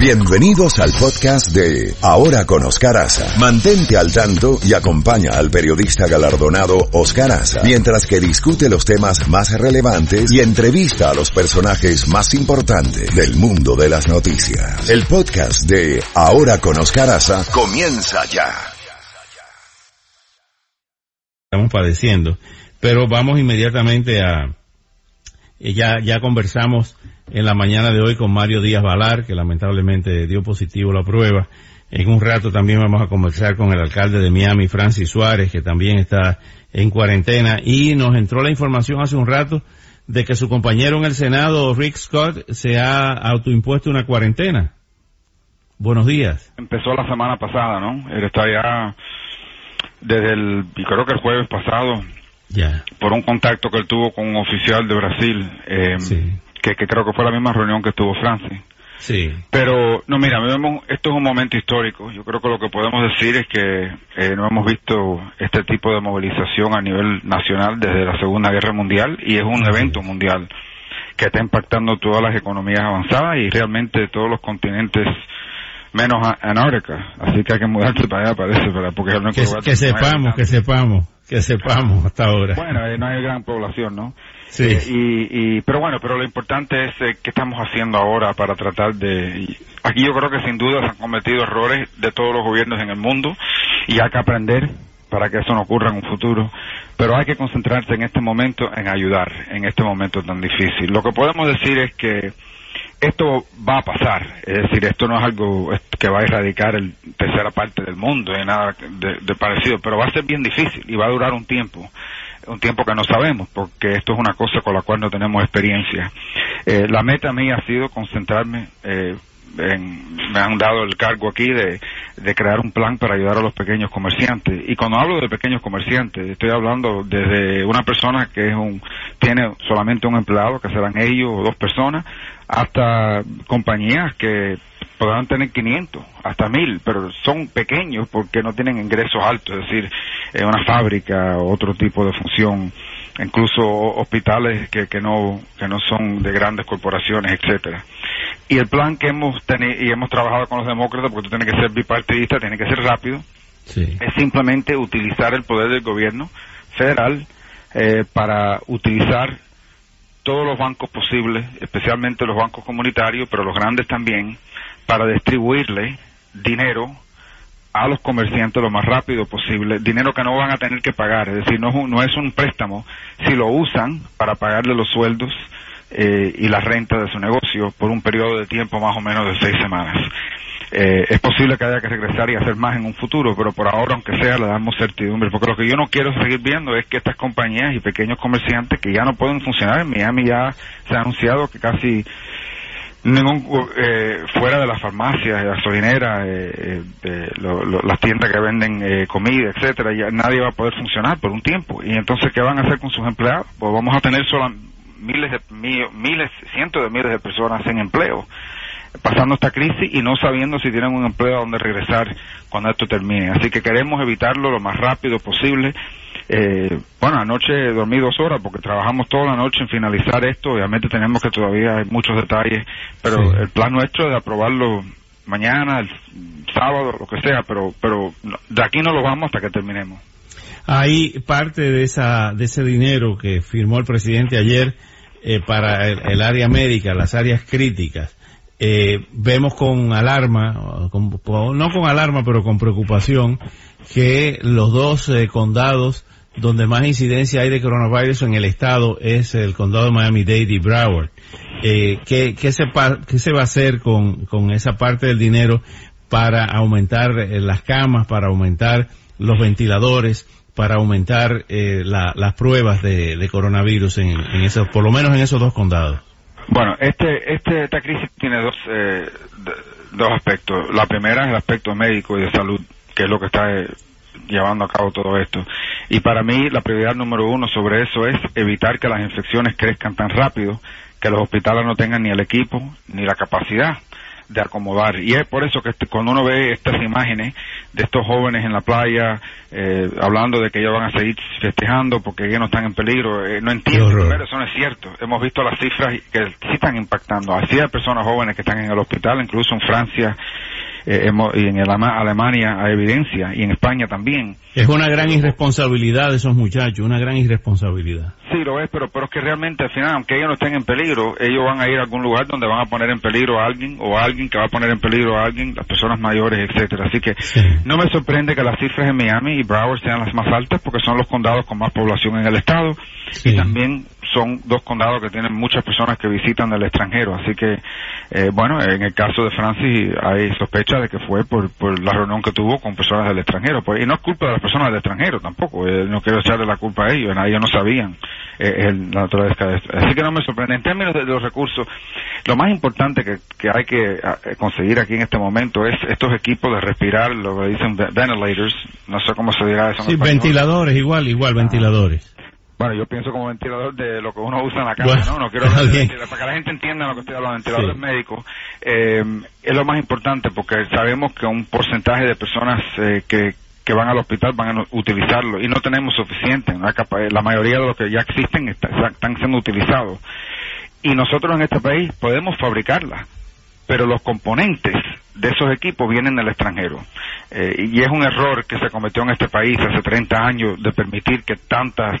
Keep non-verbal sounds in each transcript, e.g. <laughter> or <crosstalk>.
Bienvenidos al podcast de Ahora con Oscar Aza. Mantente al tanto y acompaña al periodista galardonado Oscar Aza mientras que discute los temas más relevantes y entrevista a los personajes más importantes del mundo de las noticias. El podcast de Ahora con Oscar Aza comienza ya. Estamos padeciendo, pero vamos inmediatamente a ya ya conversamos en la mañana de hoy con Mario Díaz Valar, que lamentablemente dio positivo la prueba. En un rato también vamos a conversar con el alcalde de Miami, Francis Suárez, que también está en cuarentena. Y nos entró la información hace un rato de que su compañero en el Senado, Rick Scott, se ha autoimpuesto una cuarentena. Buenos días. Empezó la semana pasada, ¿no? Él está ya desde el, creo que el jueves pasado, ya. por un contacto que él tuvo con un oficial de Brasil. Eh, sí que, creo que fue la misma reunión que tuvo Francis. Sí. Pero, no, mira, vemos, esto es un momento histórico. Yo creo que lo que podemos decir es que eh, no hemos visto este tipo de movilización a nivel nacional desde la Segunda Guerra Mundial y es un evento mundial que está impactando todas las economías avanzadas y realmente todos los continentes menos Antarctica. Así que hay que mudarse para allá, parece, para, porque que, que sepamos, que sepamos, que sepamos hasta ahora. Bueno, no hay gran población, ¿no? Sí. Eh, y, pero bueno, pero lo importante es eh, qué estamos haciendo ahora para tratar de... aquí yo creo que sin duda se han cometido errores de todos los gobiernos en el mundo y hay que aprender para que eso no ocurra en un futuro. Pero hay que concentrarse en este momento en ayudar, en este momento tan difícil. Lo que podemos decir es que esto va a pasar, es decir, esto no es algo que va a erradicar el tercera parte del mundo, ni nada de parecido, pero va a ser bien difícil y va a durar un tiempo un tiempo que no sabemos, porque esto es una cosa con la cual no tenemos experiencia. Eh, la meta mía ha sido concentrarme, eh, en, me han dado el cargo aquí de, de, crear un plan para ayudar a los pequeños comerciantes. Y cuando hablo de pequeños comerciantes, estoy hablando desde una persona que es un, tiene solamente un empleado, que serán ellos o dos personas, hasta compañías que podrán tener 500 hasta 1000, pero son pequeños porque no tienen ingresos altos, es decir, en una fábrica o otro tipo de función, incluso hospitales que, que no que no son de grandes corporaciones, etcétera. Y el plan que hemos tenido y hemos trabajado con los demócratas, porque tú tienes que ser bipartidista, tiene que ser rápido, es simplemente utilizar el poder del gobierno federal eh, para utilizar todos los bancos posibles, especialmente los bancos comunitarios, pero los grandes también, para distribuirle dinero a los comerciantes lo más rápido posible, dinero que no van a tener que pagar, es decir, no, no es un préstamo, si lo usan para pagarle los sueldos eh, y la renta de su negocio por un periodo de tiempo más o menos de seis semanas. Eh, es posible que haya que regresar y hacer más en un futuro, pero por ahora, aunque sea, le damos certidumbre, porque lo que yo no quiero seguir viendo es que estas compañías y pequeños comerciantes que ya no pueden funcionar, en Miami ya se ha anunciado que casi ningún eh, fuera de las farmacias, gasolineras, eh, eh las tiendas que venden eh, comida, etcétera, ya nadie va a poder funcionar por un tiempo. Y entonces qué van a hacer con sus empleados? Pues vamos a tener solo miles de miles, cientos de miles de personas sin empleo pasando esta crisis y no sabiendo si tienen un empleo a donde regresar cuando esto termine. Así que queremos evitarlo lo más rápido posible eh, bueno, anoche dormí dos horas porque trabajamos toda la noche en finalizar esto. Obviamente tenemos que todavía hay muchos detalles, pero el plan nuestro es de aprobarlo mañana, el sábado, lo que sea, pero, pero de aquí no lo vamos hasta que terminemos. Hay parte de esa, de ese dinero que firmó el presidente ayer eh, para el, área médica, las áreas críticas. Eh, vemos con alarma, no con alarma, pero con preocupación, que los dos eh, condados donde más incidencia hay de coronavirus en el estado es el condado de Miami-Dade y Broward. Eh, ¿qué, se, ¿Qué se va a hacer con, con esa parte del dinero para aumentar las camas, para aumentar los ventiladores, para aumentar eh, las pruebas de, coronavirus en, esos, por lo menos en esos dos condados? Bueno, este, este, esta crisis tiene dos, eh, dos aspectos. La primera es el aspecto médico y de salud, que es lo que está llevando a cabo todo esto. Y para mí la prioridad número uno sobre eso es evitar que las infecciones crezcan tan rápido que los hospitales no tengan ni el equipo ni la capacidad de acomodar. Y es por eso que este, cuando uno ve estas imágenes de estos jóvenes en la playa, eh, hablando de que ellos van a seguir festejando porque ellos no están en peligro. Eh, no entiendo, pero eso no es cierto. Hemos visto las cifras que sí están impactando. Así hay personas jóvenes que están en el hospital, incluso en Francia eh, y en Alemania hay evidencia, y en España también. Es una gran irresponsabilidad de esos muchachos, una gran irresponsabilidad. Sí, lo es, pero, pero es que realmente al final, aunque ellos no estén en peligro, ellos van a ir a algún lugar donde van a poner en peligro a alguien, o a alguien que va a poner en peligro a alguien, las personas mayores, etcétera. Así que no me sorprende que las cifras en Miami y Broward sean las más altas, porque son los condados con más población en el estado, y también son dos condados que tienen muchas personas que visitan del extranjero. Así que, eh, bueno, en el caso de Francis hay sospecha de que fue por, por la reunión que tuvo con personas del extranjero. Pues, y no es culpa de las personas del extranjero tampoco. Eh, no quiero echarle la culpa a ellos. Ellos no sabían eh, la naturaleza de esto. Así que no me sorprende. En términos de, los recursos, lo más importante que, que hay que conseguir aquí en este momento es estos equipos de respirar, lo que dicen ventilators. No sé cómo se dirá eso. sí, ventiladores, igual, igual, ventiladores. Bueno, yo pienso como ventilador de lo que uno usa en la casa, ¿no? No quiero hablar de para que la gente entienda lo que estoy hablando. Ventiladores médicos eh, es lo más importante porque sabemos que un porcentaje de personas eh, que, que van al hospital van a utilizarlo y no tenemos suficiente. La mayoría de los que ya existen están siendo utilizados. Y nosotros en este país podemos fabricarla pero los componentes de esos equipos vienen del extranjero. Eh, y es un error que se cometió en este país hace 30 años de permitir que tantas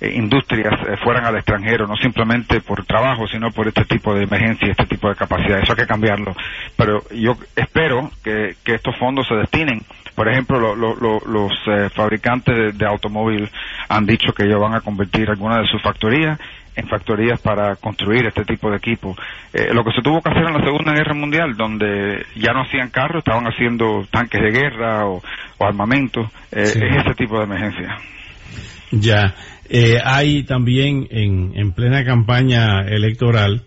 eh, industrias eh, fueran al extranjero, no simplemente por trabajo, sino por este tipo de emergencia este tipo de capacidad. Eso hay que cambiarlo. Pero yo espero que, estos fondos se destinen. Por ejemplo, los fabricantes de, de automóvil han dicho que ellos van a convertir algunas de sus factorías en factorías para construir este tipo de equipos. Eh, lo que se tuvo que hacer en la Segunda Guerra Mundial, donde ya no hacían carros, estaban haciendo tanques de guerra o, armamento, eh, es ese tipo de emergencia. Ya, eh, hay también en, en plena campaña electoral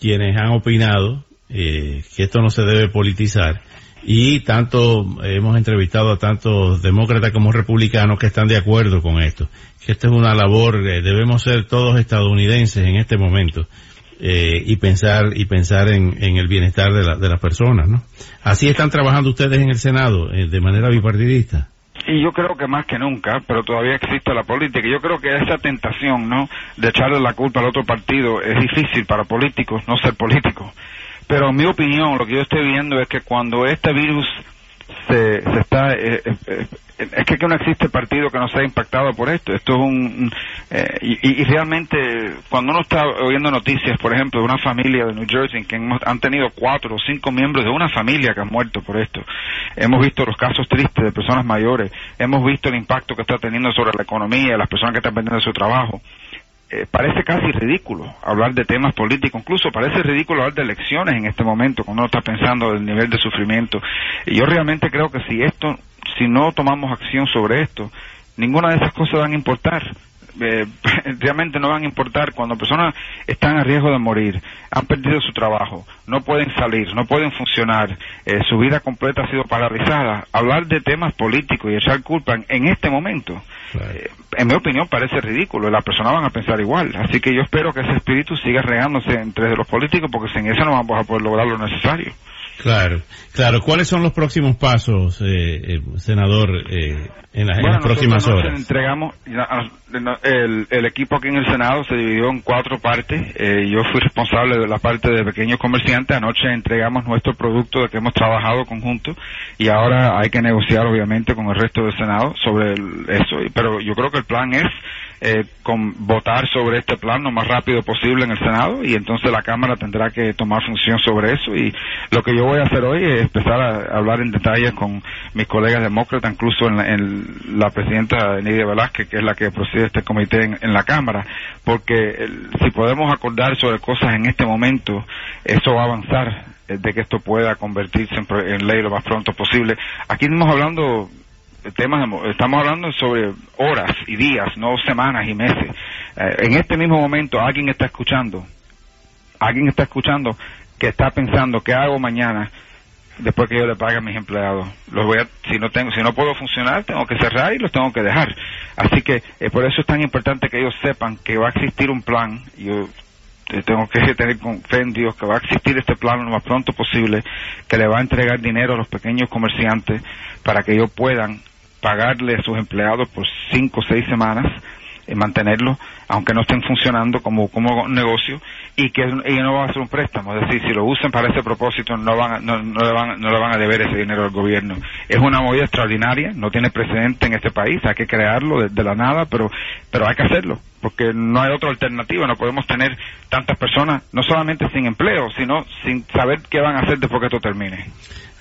quienes han opinado que esto no se debe politizar y tanto hemos entrevistado a tantos demócratas como republicanos que están de acuerdo con esto, que esta es una labor, eh, debemos ser todos estadounidenses en este momento eh, y pensar y pensar en, el bienestar de, de las personas, ¿no? Así están trabajando ustedes en el Senado eh, de manera bipartidista. Y yo creo que más que nunca, pero todavía existe la política. Yo creo que esa tentación, ¿no? De echarle la culpa al otro partido es difícil para políticos no ser políticos. Pero en mi opinión, lo que yo estoy viendo es que cuando este virus se, se está eh, eh, eh, es que, no existe partido que no sea impactado por esto. Esto es un y, realmente cuando uno está oyendo noticias por ejemplo de una familia de New Jersey que han tenido cuatro o cinco miembros de una familia que han muerto por esto. Hemos visto los casos tristes de personas mayores. Hemos visto el impacto que está teniendo sobre la economía las personas que están perdiendo su trabajo eh, parece casi ridículo hablar de temas políticos, incluso parece ridículo hablar de elecciones en este momento, cuando uno está pensando del nivel de sufrimiento. Y yo realmente creo que si esto, si no tomamos acción sobre esto, ninguna de esas cosas van a importar. Eh, <laughs> realmente no van a importar cuando personas están a riesgo de morir, han perdido su trabajo, no pueden salir, no pueden funcionar, eh, su vida completa ha sido paralizada. Hablar de temas políticos y echar culpa en, este momento, eh, en mi opinión, parece ridículo. Las personas van a pensar igual. Así que yo espero que ese espíritu siga regándose entre los políticos porque sin eso no vamos a poder lograr lo necesario. Claro, claro. ¿Cuáles son los próximos pasos, eh, eh senador, eh, en, las próximas horas? Entregamos, el, el, equipo aquí en el Senado se dividió en cuatro partes. Eh, yo fui responsable de la parte de pequeños comerciantes. Anoche entregamos nuestro producto de que hemos trabajado conjunto y ahora hay que negociar, obviamente, con el resto del Senado sobre eso. Pero yo creo que el plan es eh, con votar sobre este plan lo más rápido posible en el Senado y entonces la Cámara tendrá que tomar función sobre eso y lo que yo voy a hacer hoy es empezar a hablar en detalle con mis colegas demócratas, incluso en la, presidenta Nidia Velázquez, que es la que preside este comité en, la Cámara, porque si podemos acordar sobre cosas en este momento, eso va a avanzar eh, de que esto pueda convertirse en, en ley lo más pronto posible. Aquí estamos hablando temas, estamos hablando sobre horas y días, no semanas y meses. Eh, en este mismo momento alguien está escuchando, alguien está escuchando que está pensando qué hago mañana después que yo le pague a mis empleados. Los voy a, si no tengo, si no puedo funcionar, tengo que cerrar y los tengo que dejar. Así que eh, por eso es tan importante que ellos sepan que va a existir un plan. Yo eh, tengo que <laughs> tener fe en Dios que va a existir este plan lo más pronto posible, que le va a entregar dinero a los pequeños comerciantes para que ellos puedan pagarle a sus empleados por cinco o seis semanas y mantenerlo, aunque no estén funcionando como, como negocio, y que ellos no van a hacer un préstamo. Es decir, si lo usan para ese propósito, no, van no, no, le van, no le van a deber ese dinero al gobierno. Es una movida extraordinaria, no tiene precedente en este país, hay que crearlo de, la nada, pero, pero hay que hacerlo, porque no hay otra alternativa, no podemos tener tantas personas, no solamente sin empleo, sino sin saber qué van a hacer después que esto termine.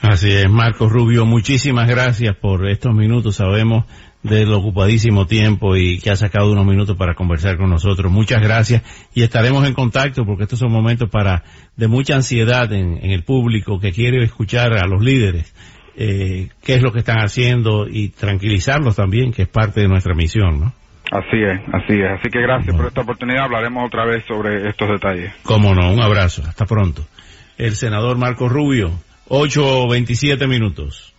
Así es, Marcos Rubio, muchísimas gracias por estos minutos. Sabemos del ocupadísimo tiempo y que ha sacado unos minutos para conversar con nosotros. Muchas gracias y estaremos en contacto porque estos son momentos para de mucha ansiedad en, el público que quiere escuchar a los líderes eh, qué es lo que están haciendo y tranquilizarlos también, que es parte de nuestra misión, ¿no? Así es, así es. Así que gracias por esta oportunidad. Hablaremos otra vez sobre estos detalles. Cómo no, un abrazo. Hasta pronto. El senador Marco Rubio, 8.27 minutos.